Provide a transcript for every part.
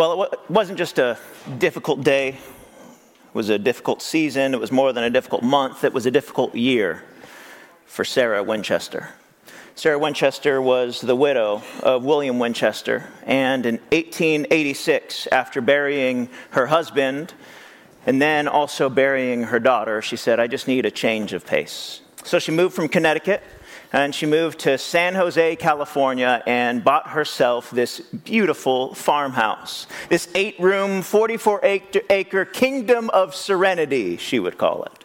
Well, it wasn't just a difficult day, it was a difficult season, it was more than a difficult month, it was a difficult year for Sarah Winchester. Sarah Winchester was the widow of William Winchester, and in 1886, after burying her husband and then also burying her daughter, she said, I just need a change of pace. So she moved from Connecticut and she moved to San Jose, California, and bought herself this beautiful farmhouse. This eight room, 44 acre kingdom of serenity, she would call it.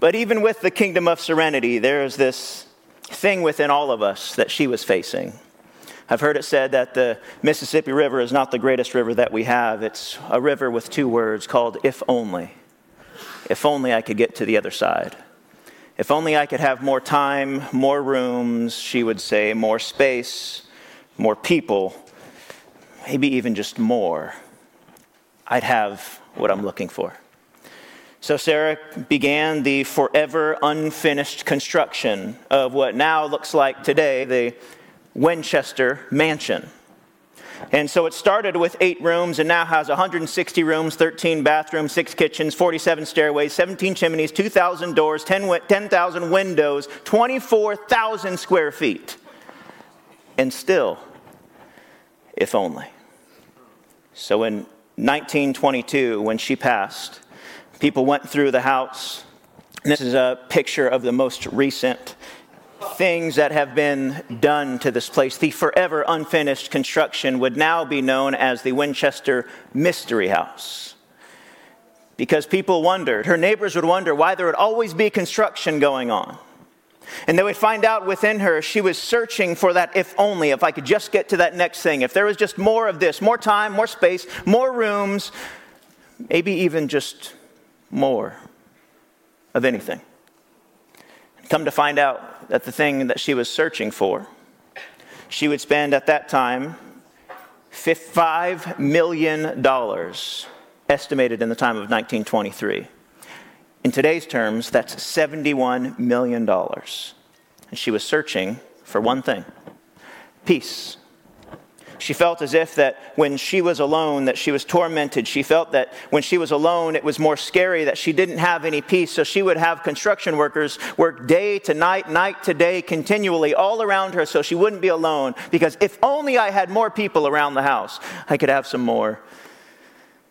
But even with the kingdom of serenity, there's this thing within all of us that she was facing. I've heard it said that the Mississippi River is not the greatest river that we have. It's a river with two words called if only. If only I could get to the other side. If only I could have more time, more rooms, she would say, more space, more people, maybe even just more. I'd have what I'm looking for. So Sarah began the forever unfinished construction of what now looks like today the Winchester Mansion. And so it started with eight rooms and now has 160 rooms, 13 bathrooms, six kitchens, 47 stairways, 17 chimneys, 2,000 doors, 10,000 windows, 24,000 square feet. And still, if only. So in 1922, when she passed, people went through the house. This is a picture of the most recent things that have been done to this place. The forever unfinished construction would now be known as the Winchester Mystery House. Because people wondered, her neighbors would wonder why there would always be construction going on. And they would find out within her she was searching for that if only, if I could just get to that next thing, if there was just more of this, more time, more space, more rooms, maybe even just more of anything. Come to find out that the thing that she was searching for, she would spend at that time $5 million estimated in the time of 1923. In today's terms, that's $71 million. And she was searching for one thing peace. She felt as if that when she was alone, that she was tormented. She felt that when she was alone, it was more scary that she didn't have any peace. So she would have construction workers work day to night, night to day, continually all around her so she wouldn't be alone. Because if only I had more people around the house, I could have some more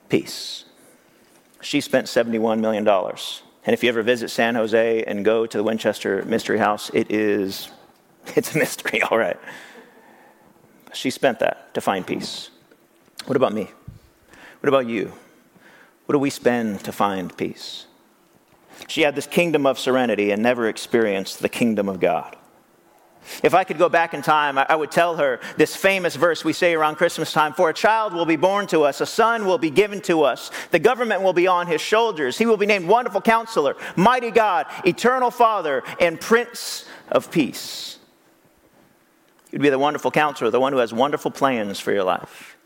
peace. She spent $71 million. And if you ever visit San Jose and go to the Winchester Mystery House, it is, it's a mystery, all right. She spent that to find peace. What about me? What about you? What do we spend to find peace? She had this kingdom of serenity and never experienced the kingdom of God. If I could go back in time, I would tell her this famous verse we say around Christmas time For a child will be born to us, a son will be given to us, the government will be on his shoulders. He will be named Wonderful Counselor, Mighty God, Eternal Father, and Prince of Peace. You'd be the wonderful counselor, the one who has wonderful plans for your life.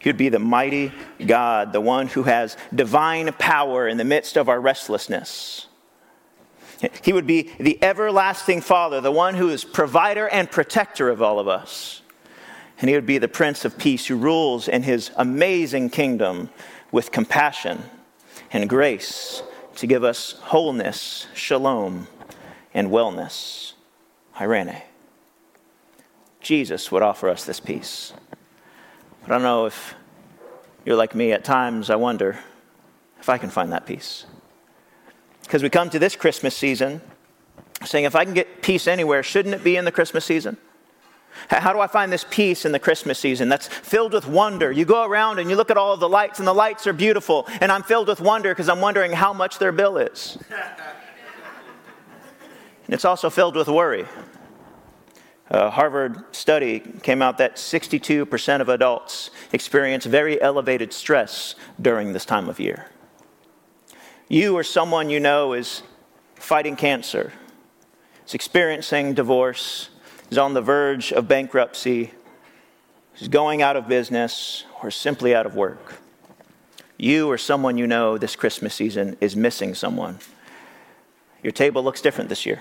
He'd be the mighty God, the one who has divine power in the midst of our restlessness. He would be the everlasting Father, the one who is provider and protector of all of us. And he would be the Prince of Peace who rules in his amazing kingdom with compassion and grace to give us wholeness, shalom, and wellness. Irene. Jesus would offer us this peace. But I don't know if you're like me. At times, I wonder if I can find that peace. Because we come to this Christmas season saying, if I can get peace anywhere, shouldn't it be in the Christmas season? How do I find this peace in the Christmas season that's filled with wonder? You go around and you look at all the lights, and the lights are beautiful, and I'm filled with wonder because I'm wondering how much their bill is. and it's also filled with worry a Harvard study came out that 62% of adults experience very elevated stress during this time of year. You or someone you know is fighting cancer, is experiencing divorce, is on the verge of bankruptcy, is going out of business, or simply out of work. You or someone you know this Christmas season is missing someone. Your table looks different this year.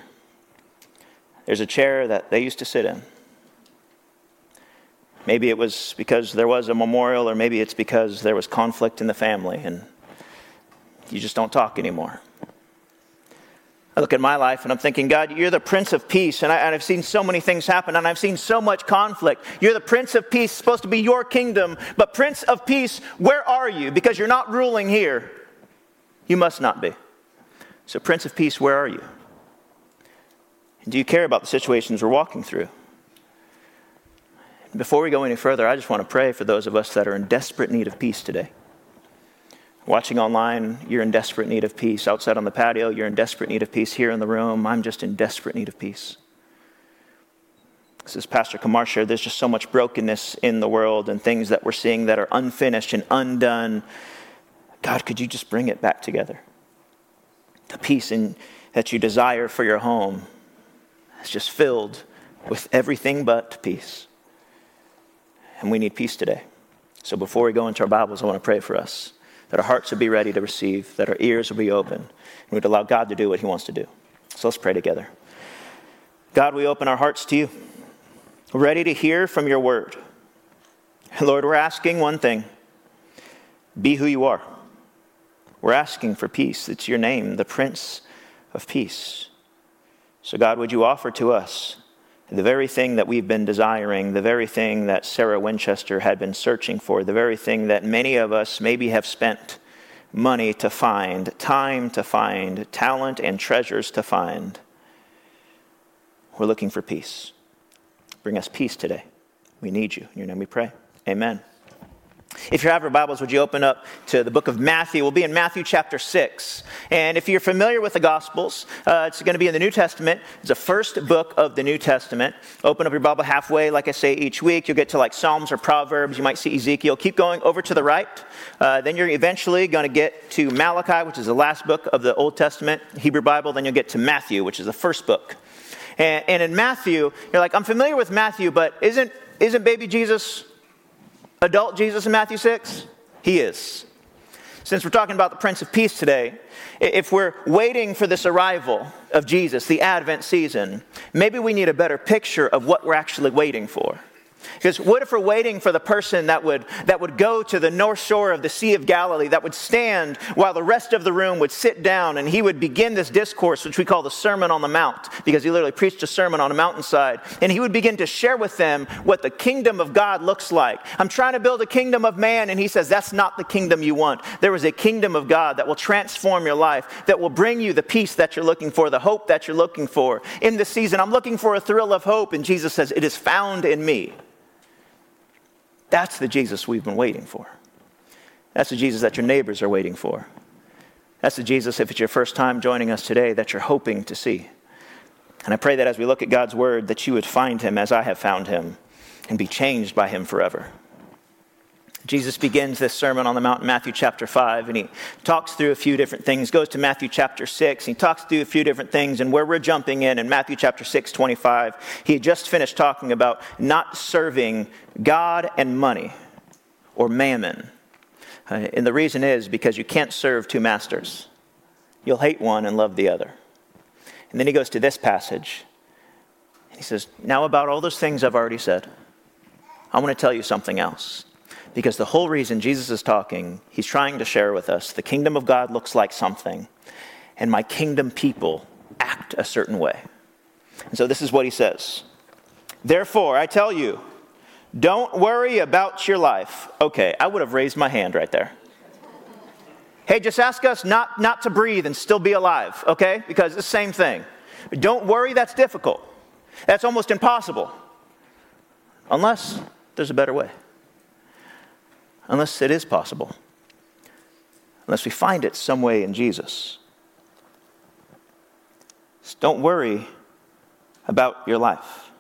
There's a chair that they used to sit in. Maybe it was because there was a memorial, or maybe it's because there was conflict in the family and you just don't talk anymore. I look at my life and I'm thinking, God, you're the Prince of Peace, and, I, have seen so many things happen, and I've seen so much conflict. You're the Prince of Peace, supposed to be your kingdom, but Prince of Peace, where are you? Because you're not ruling here. You must not be. So, Prince of Peace, where are you? Do you care about the situations we're walking through? Before we go any further, I just want to pray for those of us that are in desperate need of peace today. Watching online, you're in desperate need of peace. Outside on the patio, you're in desperate need of peace. Here in the room, I'm just in desperate need of peace. This is Pastor Kamar shared, there's just so much brokenness in the world and things that we're seeing that are unfinished and undone. God, could you just bring it back together? The peace in, that you desire for your home is just filled with everything but peace and we need peace today. So before we go into our Bibles, I want to pray for us that our hearts would be ready to receive, that our ears would be open, and we'd allow God to do what He wants to do. So let's pray together. God, we open our hearts to you, ready to hear from your word. Lord, we're asking one thing be who you are. We're asking for peace. It's your name, the Prince of Peace. So, God, would you offer to us the very thing that we've been desiring, the very thing that Sarah Winchester had been searching for, the very thing that many of us maybe have spent money to find, time to find, talent and treasures to find. We're looking for peace. Bring us peace today. We need you. In your name we pray. Amen. If you have your Bibles, would you open up to the book of Matthew? We'll be in Matthew chapter 6. And if you're familiar with the Gospels, uh, it's going to be in the New Testament. It's the first book of the New Testament. Open up your Bible halfway, like I say each week. You'll get to like Psalms or Proverbs. You might see Ezekiel. Keep going over to the right. Uh, then you're eventually going to get to Malachi, which is the last book of the Old Testament Hebrew Bible. Then you'll get to Matthew, which is the first book. And, and in Matthew, you're like, I'm familiar with Matthew, but isn't, isn't baby Jesus adult Jesus in Matthew 6? He is. Since we're talking about the Prince of Peace today, if we're waiting for this arrival of Jesus, the Advent season, maybe we need a better picture of what we're actually waiting for. Because what if we're waiting for the person that would, that would go to the north shore of the Sea of Galilee, that would stand while the rest of the room would sit down and he would begin this discourse, which we call the Sermon on the Mount, because he literally preached a sermon on a mountainside. And he would begin to share with them what the kingdom of God looks like. I'm trying to build a kingdom of man, and he says, That's not the kingdom you want. There is a kingdom of God that will transform your life, that will bring you the peace that you're looking for, the hope that you're looking for. In this season, I'm looking for a thrill of hope, and Jesus says, It is found in me. That's the Jesus we've been waiting for. That's the Jesus that your neighbors are waiting for. That's the Jesus, if it's your first time joining us today, that you're hoping to see. And I pray that as we look at God's word, that you would find him as I have found him and be changed by him forever. Jesus begins this Sermon on the Mount in Matthew chapter 5, and he talks through a few different things, goes to Matthew chapter 6, he talks through a few different things, and where we're jumping in, in Matthew chapter 6, 25, he had just finished talking about not serving God and money or mammon. Uh, and the reason is because you can't serve two masters. You'll hate one and love the other. And then he goes to this passage, and he says, Now, about all those things I've already said, I want to tell you something else. Because the whole reason Jesus is talking, he's trying to share with us the kingdom of God looks like something, and my kingdom people act a certain way. And so this is what he says Therefore, I tell you, don't worry about your life. Okay, I would have raised my hand right there. Hey, just ask us not, not to breathe and still be alive, okay? Because it's the same thing. Don't worry, that's difficult. That's almost impossible. Unless there's a better way unless it is possible, unless we find it some way in Jesus. So don't worry about your life.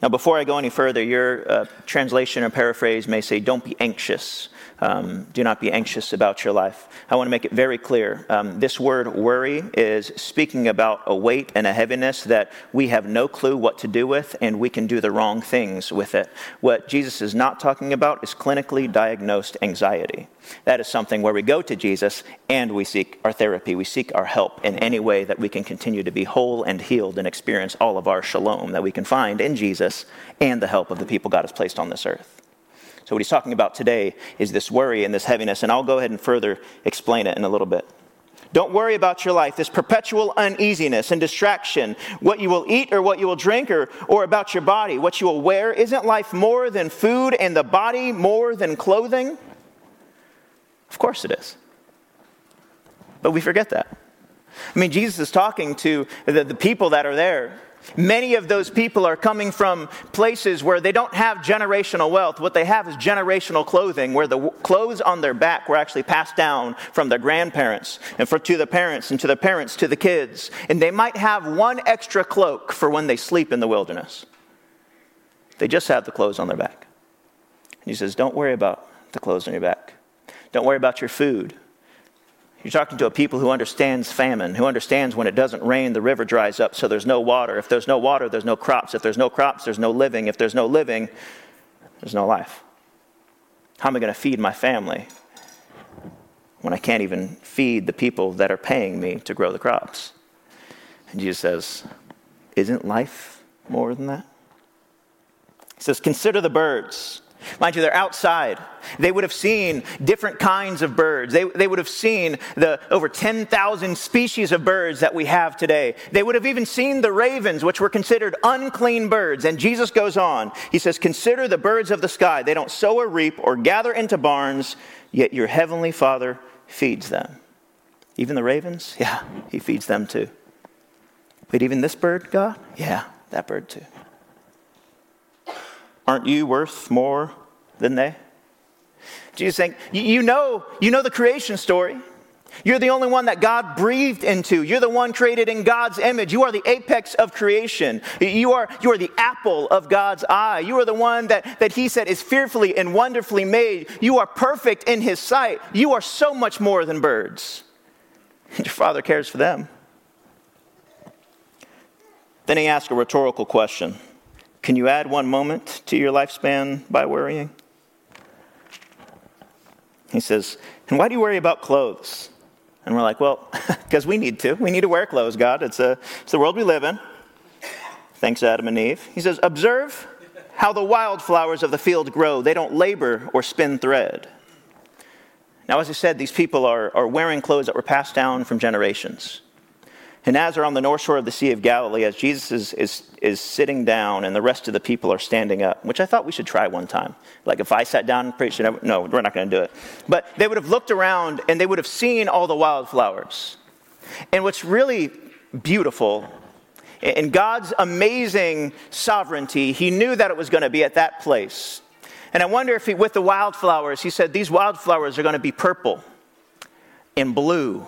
Now, before I go any further, your uh, translation or paraphrase may say, Don't be anxious. Um, do not be anxious about your life. I want to make it very clear. Um, this word worry is speaking about a weight and a heaviness that we have no clue what to do with, and we can do the wrong things with it. What Jesus is not talking about is clinically diagnosed anxiety. That is something where we go to Jesus and we seek our therapy. We seek our help in any way that we can continue to be whole and healed and experience all of our shalom that we can find in Jesus and the help of the people God has placed on this earth. So, what he's talking about today is this worry and this heaviness, and I'll go ahead and further explain it in a little bit. Don't worry about your life, this perpetual uneasiness and distraction, what you will eat or what you will drink, or, or about your body, what you will wear. Isn't life more than food and the body more than clothing? Of course it is. But we forget that. I mean, Jesus is talking to the, the people that are there. Many of those people are coming from places where they don't have generational wealth. What they have is generational clothing, where the clothes on their back were actually passed down from their grandparents and for, to the parents and to the parents to the kids. And they might have one extra cloak for when they sleep in the wilderness. They just have the clothes on their back. And he says, Don't worry about the clothes on your back. Don't worry about your food. You're talking to a people who understands famine, who understands when it doesn't rain, the river dries up, so there's no water. If there's no water, there's no crops. If there's no crops, there's no living. If there's no living, there's no life. How am I going to feed my family when I can't even feed the people that are paying me to grow the crops? And Jesus says, Isn't life more than that? He says, Consider the birds. Mind you, they're outside. They would have seen different kinds of birds. They, they would have seen the over 10,000 species of birds that we have today. They would have even seen the ravens, which were considered unclean birds. And Jesus goes on. He says, Consider the birds of the sky. They don't sow or reap or gather into barns, yet your heavenly Father feeds them. Even the ravens? Yeah, he feeds them too. But even this bird, God? Yeah, that bird too. Aren't you worth more than they? Jesus saying, you know, you know the creation story. You're the only one that God breathed into. You're the one created in God's image. You are the apex of creation. You are, you are the apple of God's eye. You are the one that, that He said is fearfully and wonderfully made. You are perfect in His sight. You are so much more than birds. Your Father cares for them. Then He asked a rhetorical question can you add one moment to your lifespan by worrying? He says, And why do you worry about clothes? And we're like, Well, because we need to. We need to wear clothes, God. It's, a, it's the world we live in. Thanks, Adam and Eve. He says, Observe how the wildflowers of the field grow. They don't labor or spin thread. Now, as I said, these people are, are wearing clothes that were passed down from generations. And as they're on the north shore of the Sea of Galilee, as Jesus is, is, is sitting down and the rest of the people are standing up, which I thought we should try one time. Like if I sat down and preached, no, we're not going to do it. But they would have looked around and they would have seen all the wildflowers. And what's really beautiful in God's amazing sovereignty, He knew that it was going to be at that place. And I wonder if he, with the wildflowers, He said, These wildflowers are going to be purple and blue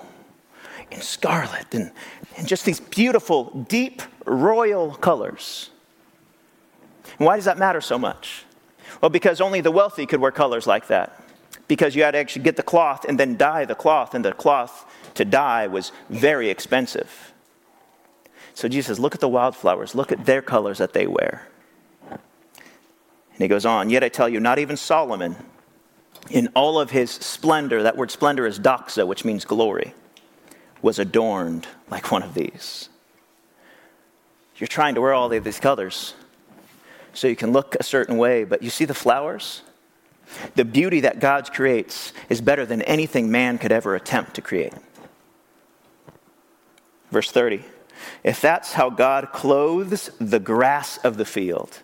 and scarlet and, and just these beautiful, deep, royal colors. And why does that matter so much? Well, because only the wealthy could wear colors like that. Because you had to actually get the cloth and then dye the cloth, and the cloth to dye was very expensive. So Jesus says, Look at the wildflowers, look at their colors that they wear. And he goes on, Yet I tell you, not even Solomon, in all of his splendor, that word splendor is doxa, which means glory was adorned like one of these. You're trying to wear all of these colors so you can look a certain way, but you see the flowers? The beauty that God creates is better than anything man could ever attempt to create. Verse 30 If that's how God clothes the grass of the field,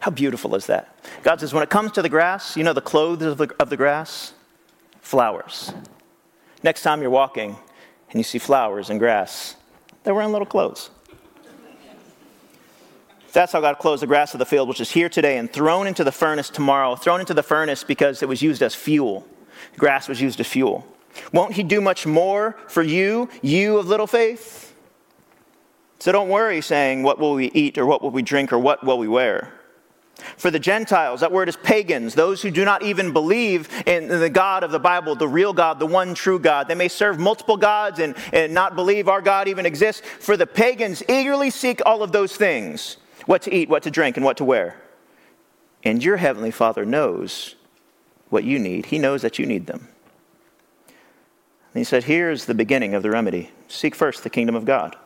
how beautiful is that? God says, when it comes to the grass, you know the clothes of the, of the grass? Flowers. Next time you're walking, and you see flowers and grass. They're wearing little clothes. That's how God clothes the grass of the field, which is here today and thrown into the furnace tomorrow. Thrown into the furnace because it was used as fuel. Grass was used as fuel. Won't He do much more for you, you of little faith? So don't worry saying, What will we eat, or what will we drink, or what will we wear? For the Gentiles, that word is pagans, those who do not even believe in the God of the Bible, the real God, the one true God. They may serve multiple gods and, and not believe our God even exists. For the pagans, eagerly seek all of those things what to eat, what to drink, and what to wear. And your heavenly Father knows what you need, He knows that you need them. And He said, Here's the beginning of the remedy seek first the kingdom of God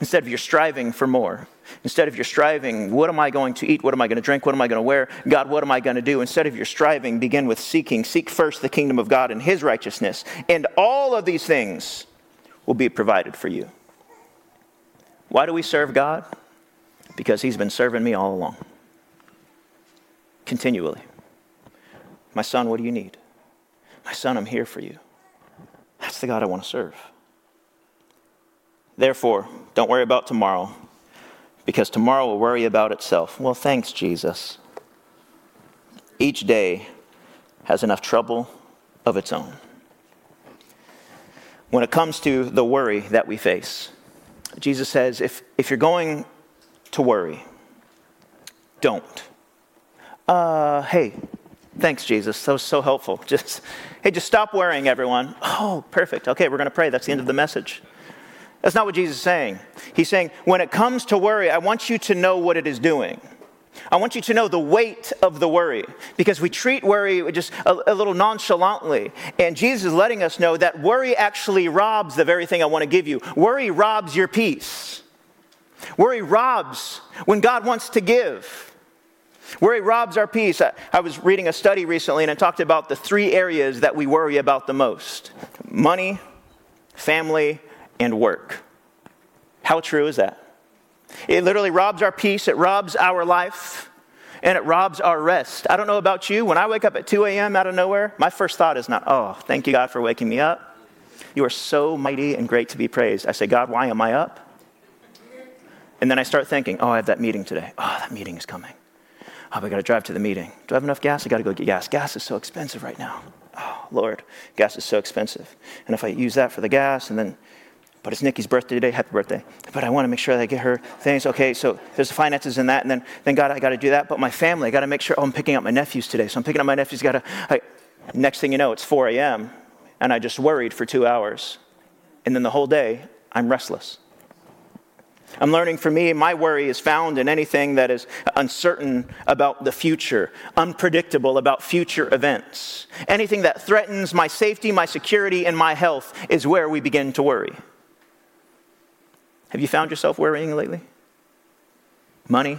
Instead of you're striving for more. Instead of you're striving, what am I going to eat? What am I going to drink? What am I going to wear? God, what am I going to do? Instead of your striving, begin with seeking. Seek first the kingdom of God and his righteousness, and all of these things will be provided for you. Why do we serve God? Because he's been serving me all along. Continually. My son, what do you need? My son, I'm here for you. That's the God I want to serve. Therefore, don't worry about tomorrow, because tomorrow will worry about itself. Well, thanks, Jesus. Each day has enough trouble of its own. When it comes to the worry that we face, Jesus says if, if you're going to worry, don't. Uh, hey, thanks, Jesus. That was so helpful. Just, hey, just stop worrying, everyone. Oh, perfect. Okay, we're going to pray. That's the end of the message. That's not what Jesus is saying. He's saying, when it comes to worry, I want you to know what it is doing. I want you to know the weight of the worry because we treat worry just a, a, little nonchalantly. And Jesus is letting us know that worry actually robs the very thing I want to give you. Worry robs your peace. Worry robs when God wants to give. Worry robs our peace. I, I was reading a study recently and it talked about the three areas that we worry about the most money, family, and work. How true is that? It literally robs our peace, it robs our life, and it robs our rest. I don't know about you. When I wake up at 2 a.m. out of nowhere, my first thought is not, oh, thank you, God, for waking me up. You are so mighty and great to be praised. I say, God, why am I up? And then I start thinking, oh, I have that meeting today. Oh, that meeting is coming. Oh, we got to drive to the meeting. Do I have enough gas? I got to go get gas. Gas is so expensive right now. Oh, Lord, gas is so expensive. And if I use that for the gas and then but it's Nikki's birthday today. Happy birthday. But I want to make sure that I get her things. Okay, so there's the finances in that. And then, then God, I got to do that. But my family, I got to make sure, oh, I'm picking up my nephews today. So I'm picking up my nephews. Got to, next thing you know, it's 4 a.m. And I just worried for two hours. And then the whole day, I'm restless. I'm learning for me, my worry is found in anything that is uncertain about the future, unpredictable about future events. Anything that threatens my safety, my security, and my health is where we begin to worry. Have you found yourself worrying lately? Money,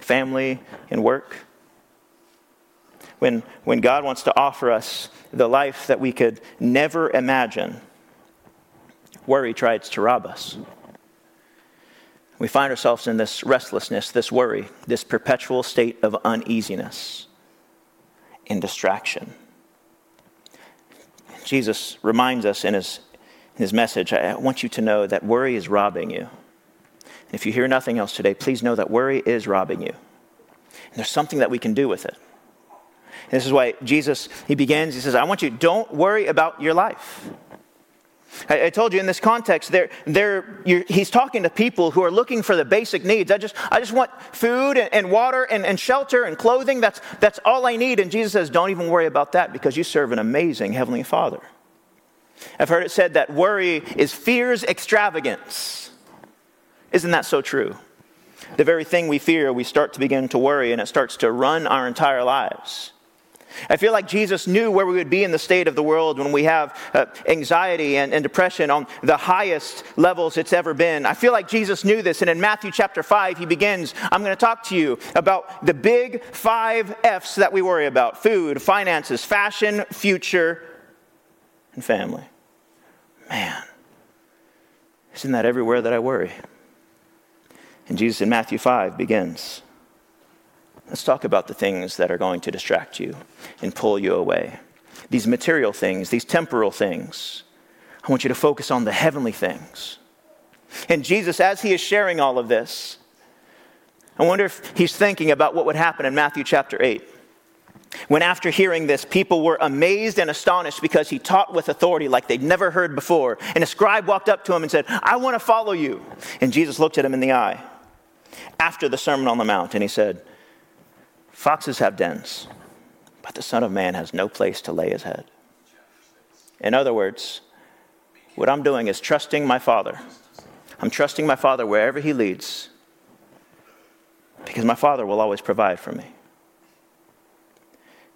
family, and work? When, when God wants to offer us the life that we could never imagine, worry tries to rob us. We find ourselves in this restlessness, this worry, this perpetual state of uneasiness and distraction. Jesus reminds us in his his message, I want you to know that worry is robbing you. If you hear nothing else today, please know that worry is robbing you. And there's something that we can do with it. And this is why Jesus, he begins, he says, I want you, don't worry about your life. I, I told you in this context, they're, they're, he's talking to people who are looking for the basic needs. I just, I just want food and, and water and, and shelter and clothing. That's, that's all I need. And Jesus says, don't even worry about that because you serve an amazing Heavenly Father. I've heard it said that worry is fear's extravagance. Isn't that so true? The very thing we fear, we start to begin to worry, and it starts to run our entire lives. I feel like Jesus knew where we would be in the state of the world when we have uh, anxiety and, and, depression on the highest levels it's ever been. I feel like Jesus knew this, and in Matthew chapter 5, he begins I'm going to talk to you about the big five F's that we worry about food, finances, fashion, future, and family. Man, isn't that everywhere that I worry? And Jesus in Matthew 5 begins. Let's talk about the things that are going to distract you and pull you away. These material things, these temporal things. I want you to focus on the heavenly things. And Jesus, as he is sharing all of this, I wonder if he's thinking about what would happen in Matthew chapter 8. When after hearing this, people were amazed and astonished because he taught with authority like they'd never heard before. And a scribe walked up to him and said, I want to follow you. And Jesus looked at him in the eye after the Sermon on the Mount and he said, Foxes have dens, but the Son of Man has no place to lay his head. In other words, what I'm doing is trusting my Father. I'm trusting my Father wherever he leads because my Father will always provide for me.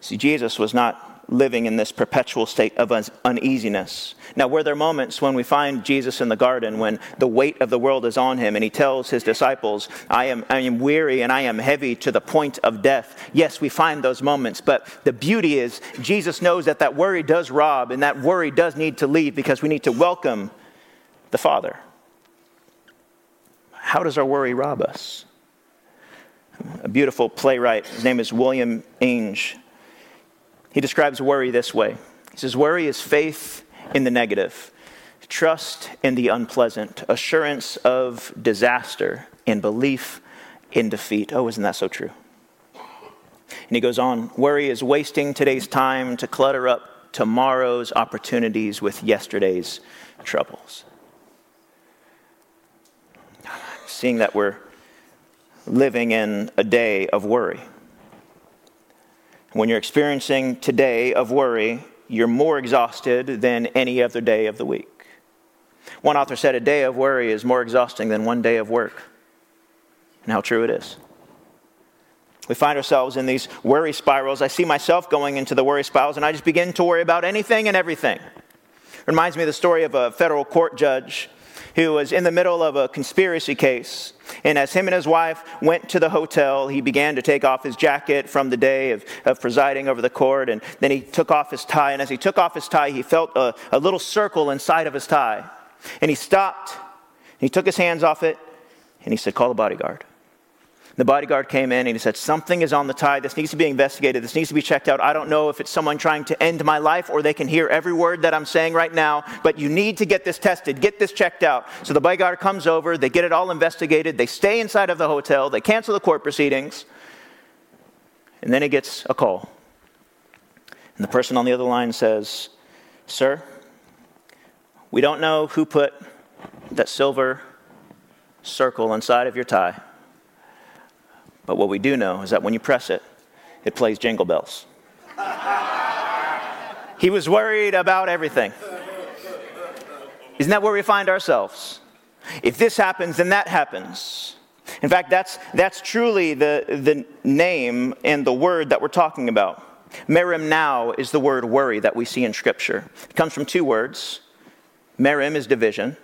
See, Jesus was not living in this perpetual state of uneasiness. Now, were there moments when we find Jesus in the garden when the weight of the world is on him and he tells his disciples, I am, I am weary and I am heavy to the point of death? Yes, we find those moments, but the beauty is Jesus knows that that worry does rob and that worry does need to leave because we need to welcome the Father. How does our worry rob us? A beautiful playwright, his name is William Ainge he describes worry this way He says, Worry is faith in the negative, trust in the unpleasant, assurance of disaster, and belief in defeat. Oh, isn't that so true? And he goes on Worry is wasting today's time to clutter up tomorrow's opportunities with yesterday's troubles. Seeing that we're living in a day of worry. When you're experiencing today of worry, you're more exhausted than any other day of the week. One author said a day of worry is more exhausting than one day of work. And how true it is. We find ourselves in these worry spirals. I see myself going into the worry spirals, and I just begin to worry about anything and everything. Reminds me of the story of a federal court judge who was in the middle of a conspiracy case. And as him and his wife went to the hotel, he began to take off his jacket from the day of, of presiding over the court. And then he took off his tie. And as he took off his tie, he felt a, a little circle inside of his tie. And he stopped. And he took his hands off it. And he said, Call the bodyguard. The bodyguard came in and he said, Something is on the tie. This needs to be investigated. This needs to be checked out. I don't know if it's someone trying to end my life or they can hear every word that I'm saying right now, but you need to get this tested, get this checked out. So the bodyguard comes over, they get it all investigated, they stay inside of the hotel, they cancel the court proceedings, and then he gets a call. And the person on the other line says, Sir, we don't know who put that silver circle inside of your tie. But what we do know is that when you press it, it plays jingle bells. he was worried about everything. Isn't that where we find ourselves? If this happens, then that happens. In fact, that's, that's truly the, the name and the word that we're talking about. Merimnao is the word worry that we see in Scripture. It comes from two words. Merim is division,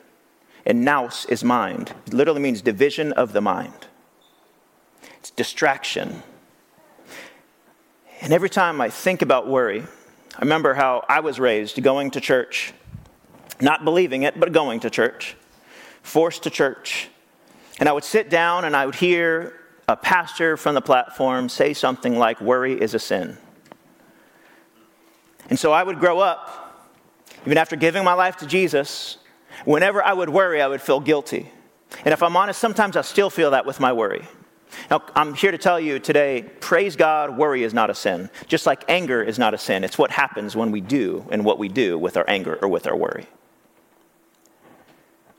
and nous is mind. It literally means division of the mind it's distraction. And every time I think about worry, I remember how I was raised going to church, not believing it, but going to church, forced to church. And I would sit down and I would hear a pastor from the platform say something like, Worry is a sin. And so I would grow up, even after giving my life to Jesus, whenever I would worry, I would feel guilty. And if I'm honest, sometimes I still feel that with my worry. Now, I'm here to tell you today praise God, worry is not a sin. Just like anger is not a sin, it's what happens when we do and what we do with our anger or with our worry.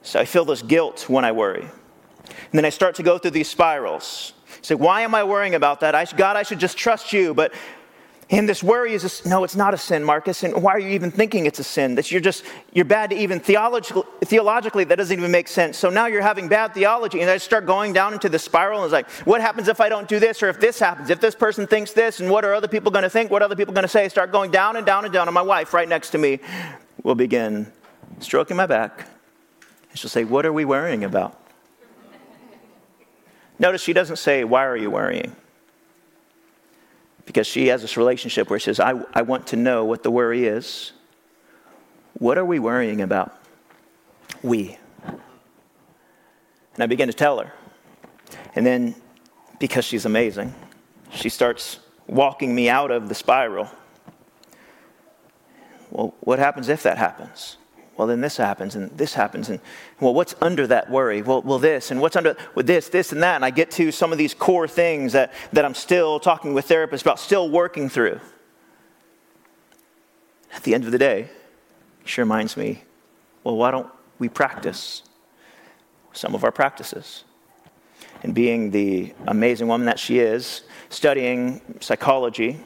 So I feel this guilt when I worry. And then I start to go through these spirals. Say, why am I worrying about that? I, God, I should just trust you. But and this worry is, a, no, it's not a sin, Markus. And why are you even thinking it's a sin? That you're just, you're bad to even theologically, theologically, that doesn't even make sense. So now you're having bad theology. And I start going down into the spiral. And it's like, what happens if I don't do this? Or if this happens? If this person thinks this? And what are other people going to think? What are other people going to say? I Start going down and down and down. And my wife, right next to me, will begin stroking my back. And she'll say, What are we worrying about? Notice she doesn't say, Why are you worrying? Because she has this relationship where she says, I, I want to know what the worry is. What are we worrying about? We. And I begin to tell her. And then, because she's amazing, she starts walking me out of the spiral. Well, what happens if that happens? Well, then this happens and this happens. And well, what's under that worry? Well, well this and what's under with this, this and that. And I get to some of these core things that, that I'm still talking with therapists about, still working through. At the end of the day, she reminds me, well, why don't we practice some of our practices? And being the amazing woman that she is, studying psychology,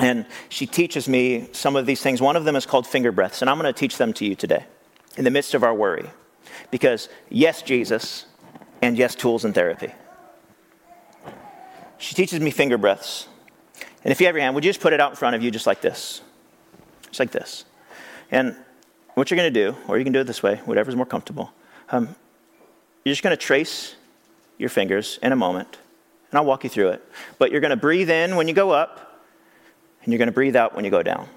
and she teaches me some of these things. One of them is called finger breaths, and I'm going to teach them to you today in the midst of our worry. Because, yes, Jesus, and yes, tools and therapy. She teaches me finger breaths. And if you have your hand, would you just put it out in front of you just like this? Just like this. And what you're going to do, or you can do it this way, whatever's more comfortable, um, you're just going to trace your fingers in a moment, and I'll walk you through it. But you're going to breathe in when you go up, and you're going to breathe out when you go down.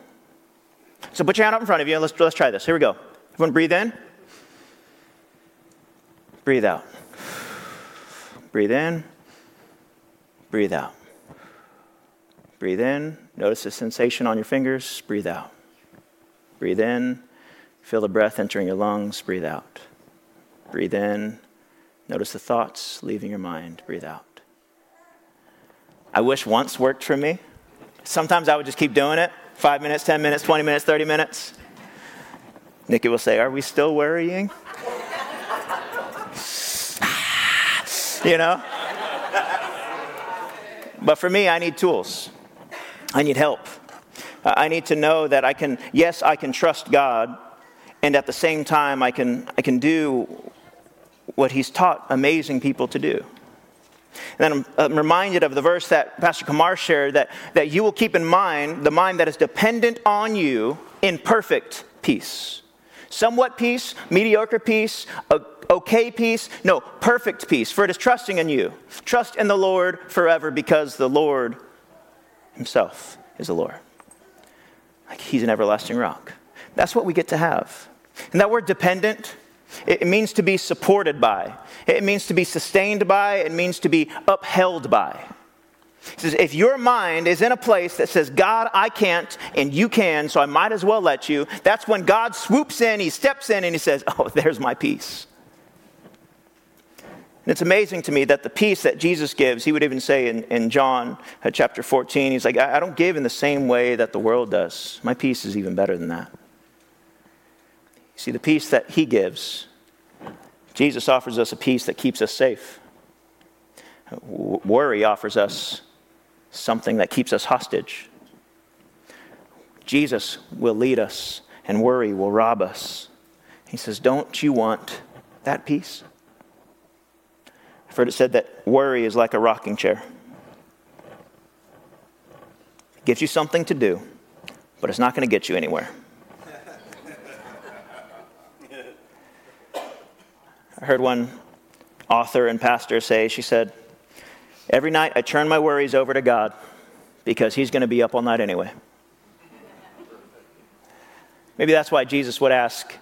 So put your hand up in front of you, and let's, let's try this. Here we go. Everyone breathe in, breathe out. Breathe in, breathe out. Breathe in, notice the sensation on your fingers, breathe out. Breathe in, feel the breath entering your lungs, breathe out. Breathe in, notice the thoughts leaving your mind, breathe out. I wish once worked for me. Sometimes I would just keep doing it five minutes, 10 minutes, 20 minutes, 30 minutes. Nikki will say, Are we still worrying? you know? But for me, I need tools. I need help. I need to know that I can, yes, I can trust God, and at the same time, I can, I can do what He's taught amazing people to do. And then I'm, reminded of the verse that Pastor Kamar shared that, that you will keep in mind the mind that is dependent on you in perfect peace. Somewhat peace, mediocre peace, okay peace, no, perfect peace, for it is trusting in you. Trust in the Lord forever because the Lord Himself is the Lord. Like He's an everlasting rock. That's what we get to have. And that word dependent, it means to be supported by, it means to be sustained by, it means to be upheld by. He says, if your mind is in a place that says, God, I can't, and you can, so I might as well let you, that's when God swoops in, he steps in, and he says, Oh, there's my peace. And it's amazing to me that the peace that Jesus gives, he would even say in, in John uh, chapter 14, he's like, I, I don't give in the same way that the world does. My peace is even better than that. You see, the peace that he gives, Jesus offers us a peace that keeps us safe. Worry offers us something that keeps us hostage. Jesus will lead us, and worry will rob us. He says, Don't you want that peace? I've heard it said that worry is like a rocking chair. It gives you something to do, but it's not going to get you anywhere. I heard one author and pastor say, she said, Every night I turn my worries over to God because He's going to be up all night anyway. Maybe that's why Jesus would ask,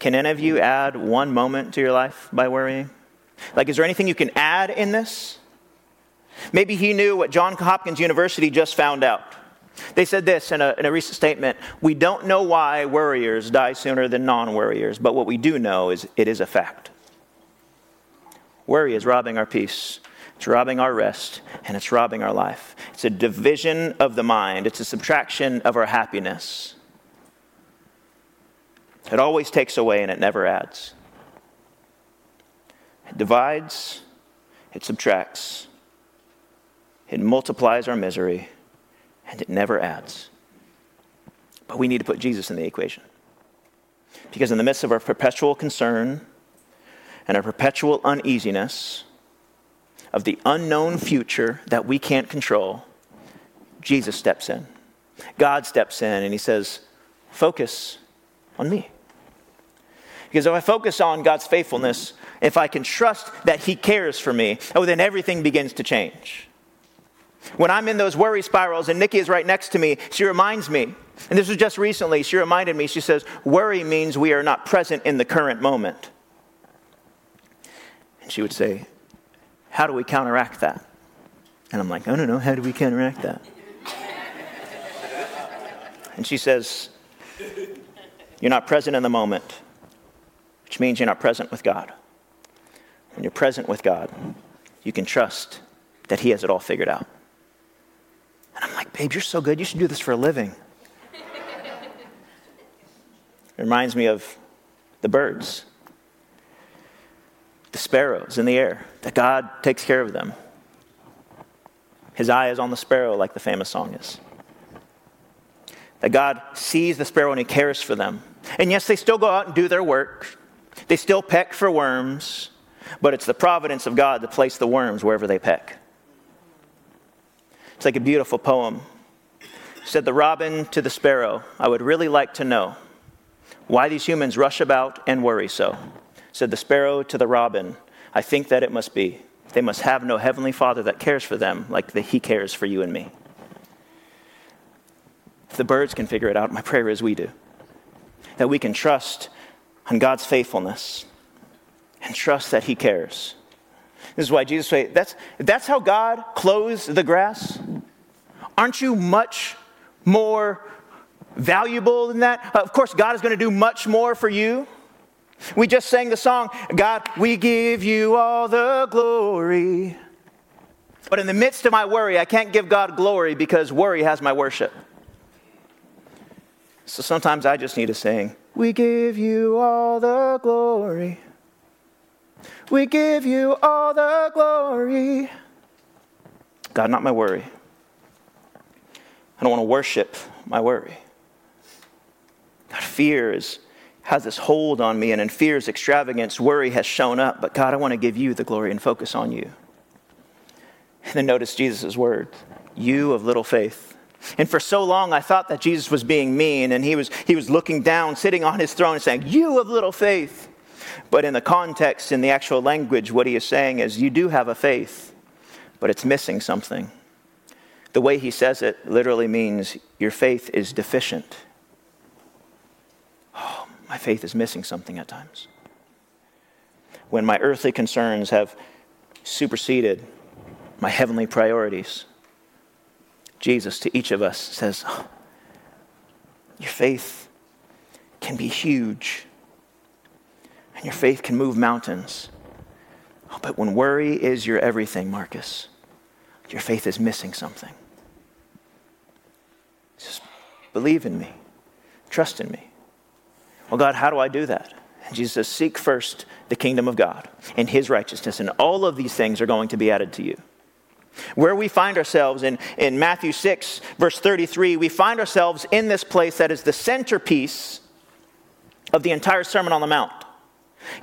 Can any of you add one moment to your life by worrying? Like, is there anything you can add in this? Maybe he knew what John Hopkins University just found out. They said this in a, in a recent statement We don't know why worriers die sooner than non worriers, but what we do know is it is a fact. Worry is robbing our peace, it's robbing our rest, and it's robbing our life. It's a division of the mind, it's a subtraction of our happiness. It always takes away and it never adds. It divides, it subtracts, it multiplies our misery, and it never adds. But we need to put Jesus in the equation. Because in the midst of our perpetual concern and our perpetual uneasiness of the unknown future that we can't control, Jesus steps in. God steps in and he says, Focus on me. Because if I focus on God's faithfulness, if I can trust that He cares for me, oh, then everything begins to change. When I'm in those worry spirals and Nikki is right next to me, she reminds me, and this was just recently, she reminded me, she says, worry means we are not present in the current moment. She would say, How do we counteract that? And I'm like, I don't know, how do we counteract that? and she says, You're not present in the moment, which means you're not present with God when you're present with God, you can trust that He has it all figured out. And I'm like, babe, you're so good. You should do this for a living. it reminds me of the birds, the sparrows in the air, that God takes care of them. His eye is on the sparrow, like the famous song is. That God sees the sparrow and He cares for them. And yes, they still go out and do their work, they still peck for worms. But it's the providence of God to place the worms wherever they peck. It's like a beautiful poem. Said the robin to the sparrow, I would really like to know why these humans rush about and worry so. Said the sparrow to the robin, I think that it must be. They must have no heavenly father that cares for them like the, he cares for you and me. If the birds can figure it out, my prayer is we do. That we can trust on God's faithfulness and trust that he cares. This is why Jesus said, that's, that's how God clothes the grass. Aren't you much more valuable than that? Of course, God is going to do much more for you. We just sang the song, God, we give you all the glory. But in the midst of my worry, I can't give God glory because worry has my worship. So sometimes I just need to sing, We give you all the glory. We give you all the glory. God, not my worry. I don't want to worship my worry. God, fear is, has this hold on me, and in fear's extravagance, worry has shown up. But God, I want to give you the glory and focus on you. And then notice Jesus' words You of little faith. And for so long, I thought that Jesus was being mean, and he was, he was looking down, sitting on his throne, and saying, You of little faith. But in the context, in the actual language, what he is saying is, You do have a faith, but it's missing something. The way he says it literally means, Your faith is deficient. My faith is missing something at times. When my earthly concerns have superseded my heavenly priorities, Jesus to each of us says, oh, Your faith can be huge, and your faith can move mountains. Oh, but when worry is your everything, Markus, your faith is missing something. Just believe in me, trust in me. Well, God, how do I do that? And Jesus says, Seek first the kingdom of God and his righteousness, and all of these things are going to be added to you. Where we find ourselves in, in Matthew 6, verse 33, we find ourselves in this place that is the centerpiece of the entire Sermon on the Mount.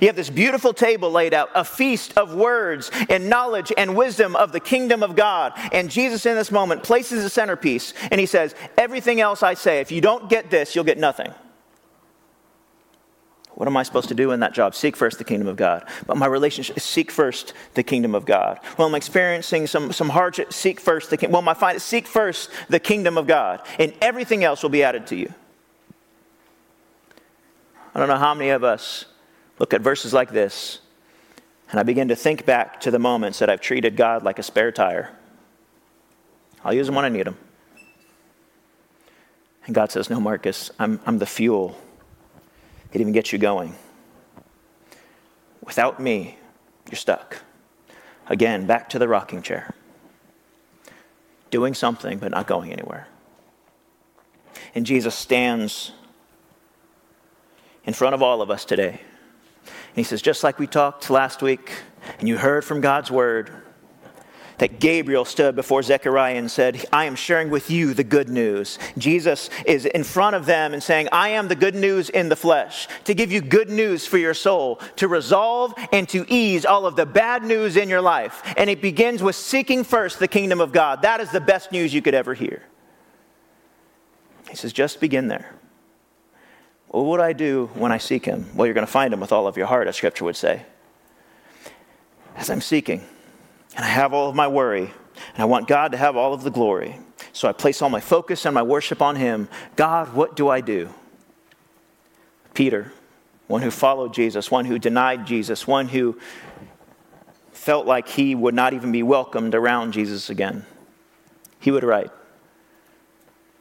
You have this beautiful table laid out, a feast of words and knowledge and wisdom of the kingdom of God. And Jesus, in this moment, places the centerpiece and he says, Everything else I say, if you don't get this, you'll get nothing. What am I supposed to do in that job? Seek first the kingdom of God. But my relationship, seek first the kingdom of God. Well, I'm experiencing some, some hardship. Seek first the kingdom. Well, my find seek first the kingdom of God, and everything else will be added to you. I don't know how many of us look at verses like this, and I begin to think back to the moments that I've treated God like a spare tire. I'll use them when I need them. And God says, No, Markus, I'm, I'm the fuel it even gets you going. Without me, you're stuck. Again, back to the rocking chair. Doing something, but not going anywhere. And Jesus stands in front of all of us today. And he says, just like we talked last week, and you heard from God's word, that Gabriel stood before Zechariah and said, I am sharing with you the good news. Jesus is in front of them and saying, I am the good news in the flesh, to give you good news for your soul, to resolve and to ease all of the bad news in your life. And it begins with seeking first the kingdom of God. That is the best news you could ever hear. He says, just begin there. Well, what would I do when I seek him? Well, you're going to find him with all of your heart, as scripture would say. As I'm seeking, and I have all of my worry, and I want God to have all of the glory. So I place all my focus and my worship on Him. God, what do I do? Peter, one who followed Jesus, one who denied Jesus, one who felt like he would not even be welcomed around Jesus again, he would write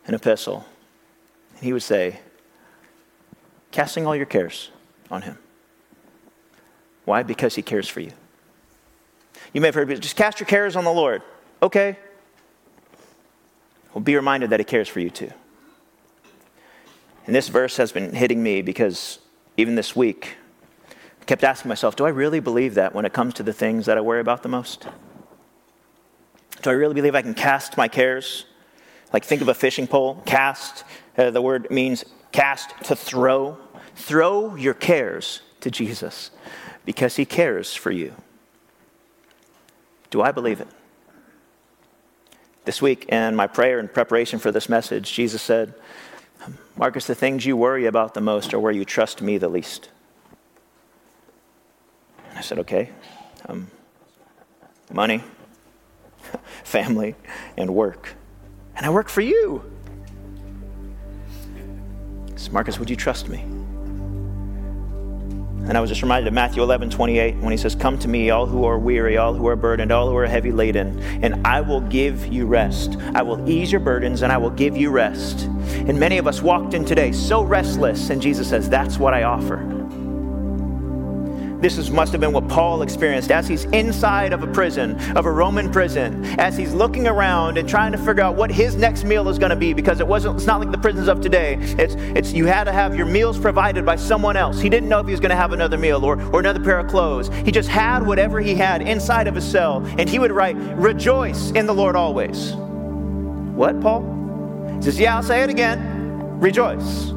an epistle. And he would say, Casting all your cares on Him. Why? Because He cares for you. You may have heard, just cast your cares on the Lord. Okay. Well, be reminded that He cares for you too. And this verse has been hitting me because even this week, I kept asking myself, do I really believe that when it comes to the things that I worry about the most? Do I really believe I can cast my cares? Like, think of a fishing pole. Cast, uh, the word means cast to throw. Throw your cares to Jesus because he cares for you. Do I believe it? This week, in my prayer and preparation for this message, Jesus said, Markus, the things you worry about the most are where you trust me the least. I said, okay. Um, money, family, and work. And I work for you. So Markus, would you trust me? And I was just reminded of Matthew 11, 28, when he says, Come to me, all who are weary, all who are burdened, all who are heavy laden, and I will give you rest. I will ease your burdens, and I will give you rest. And many of us walked in today so restless, and Jesus says, That's what I offer. This is, must have been what Paul experienced as he's inside of a prison, of a Roman prison, as he's looking around and trying to figure out what his next meal is going to be because it wasn't, it's not like the prisons of today. It's, it's, you had to have your meals provided by someone else. He didn't know if he was going to have another meal or, or another pair of clothes. He just had whatever he had inside of his cell, and he would write, Rejoice in the Lord always. What, Paul? He says, Yeah, I'll say it again. Rejoice.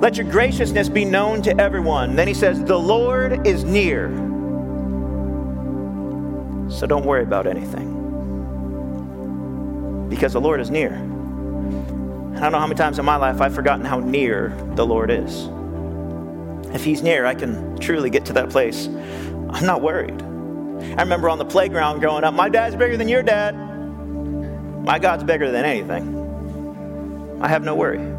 Let your graciousness be known to everyone. Then he says, The Lord is near. So don't worry about anything. Because the Lord is near. I don't know how many times in my life I've forgotten how near the Lord is. If He's near, I can truly get to that place. I'm not worried. I remember on the playground growing up, my dad's bigger than your dad. My God's bigger than anything. I have no worry.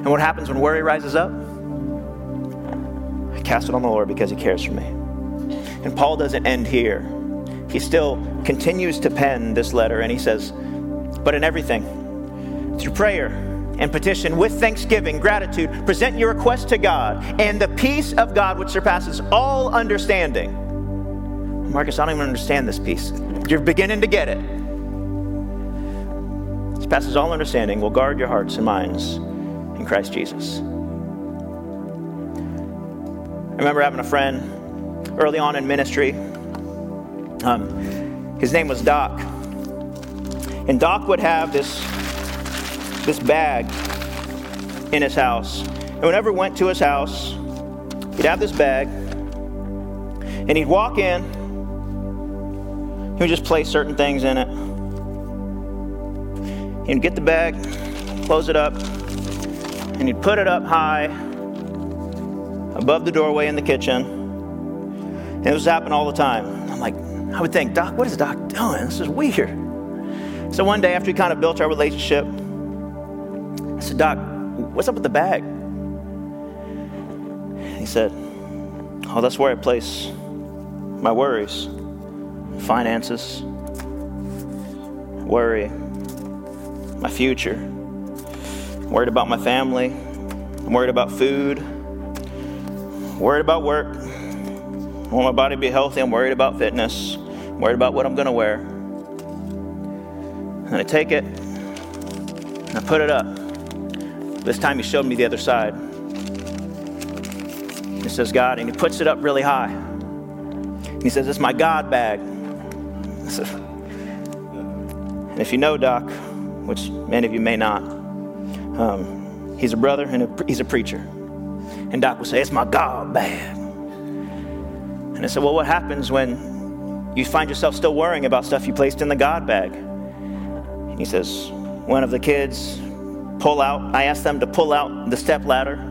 And what happens when worry rises up? I cast it on the Lord because He cares for me. And Paul doesn't end here. He still continues to pen this letter and he says, But in everything, through prayer and petition, with thanksgiving, gratitude, present your request to God, and the peace of God, which surpasses all understanding. Markus, I don't even understand this peace. You're beginning to get it. This passes all understanding will guard your hearts and minds in Christ Jesus. I remember having a friend early on in ministry. Um, his name was Doc. And Doc would have this, this bag in his house. And whenever we went to his house, he'd have this bag, and he'd walk in, he would just place certain things in it. He'd get the bag, close it up, and he'd put it up high above the doorway in the kitchen. And it was happening all the time. I'm like, I would think, Doc, what is Doc doing? This is weird. So one day after we kind of built our relationship, I said, Doc, what's up with the bag? He said, Oh, that's where I place my worries, finances, worry, my future. I'm worried about my family. I'm worried about food. I'm worried about work. I want my body to be healthy. I'm worried about fitness. I'm worried about what I'm going to wear. And I take it and I put it up. This time he showed me the other side. He says, God, and he puts it up really high. He says, It's my God bag. And if you know Doc, which many of you may not, um, he's a brother and a, he's a preacher. And Doc would say, It's my God bag. And I said, Well, what happens when you find yourself still worrying about stuff you placed in the God bag? He says, One of the kids pull out, I asked them to pull out the step ladder.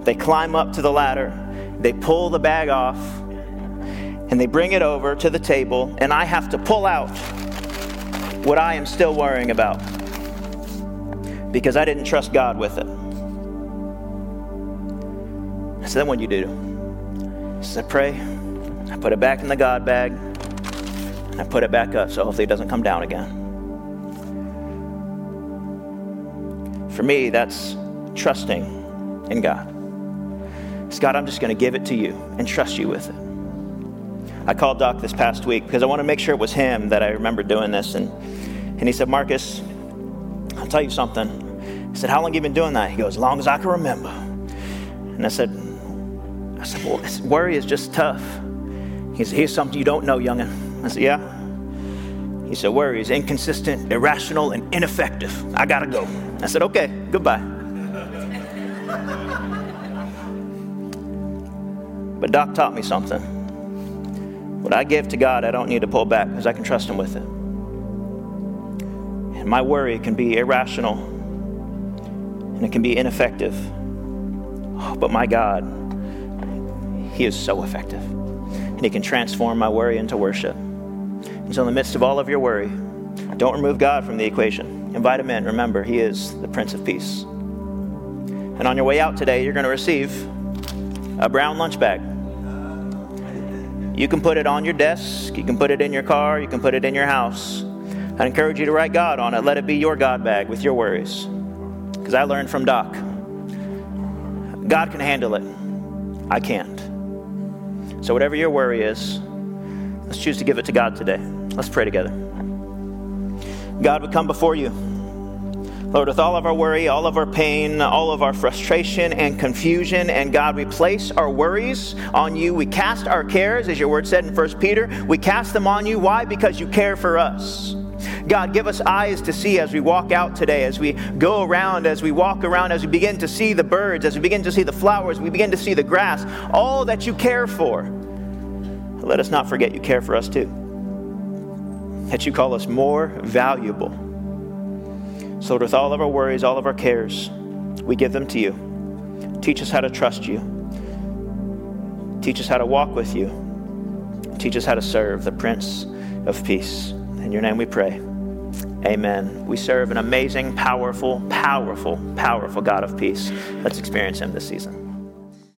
They climb up to the ladder, they pull the bag off, and they bring it over to the table, and I have to pull out what I am still worrying about because I didn't trust God with it. So then what do you do? So I pray, I put it back in the God bag, and I put it back up so hopefully it doesn't come down again. For me, that's trusting in God. It's God, I'm just going to give it to you and trust you with it. I called Doc this past week because I want to make sure it was him that I remember doing this. And, and he said, Markus, I'll tell you something. I said, How long have you been doing that? He goes, As long as I can remember. And I said, I said, Well, worry is just tough. He said, Here's something you don't know, youngin. I said, Yeah. He said, Worry is inconsistent, irrational, and ineffective. I gotta go. I said, Okay, goodbye. but Doc taught me something. What I give to God, I don't need to pull back because I can trust Him with it. My worry can be irrational and it can be ineffective. Oh, but my God, He is so effective. And He can transform my worry into worship. And so, in the midst of all of your worry, don't remove God from the equation. Invite Him in. Remember, He is the Prince of Peace. And on your way out today, you're going to receive a brown lunch bag. You can put it on your desk, you can put it in your car, you can put it in your house. I encourage you to write God on it. Let it be your God bag with your worries. Because I learned from Doc God can handle it, I can't. So, whatever your worry is, let's choose to give it to God today. Let's pray together. God, we come before you. Lord, with all of our worry, all of our pain, all of our frustration and confusion, and God, we place our worries on you. We cast our cares, as your word said in 1 Peter, we cast them on you. Why? Because you care for us. God, give us eyes to see as we walk out today, as we go around, as we walk around, as we begin to see the birds, as we begin to see the flowers, we begin to see the grass, all that you care for. Let us not forget you care for us too. That you call us more valuable. So, with all of our worries, all of our cares, we give them to you. Teach us how to trust you. Teach us how to walk with you. Teach us how to serve the Prince of Peace. In your name we pray. Amen. We serve an amazing, powerful, powerful, powerful God of peace. Let's experience Him this season.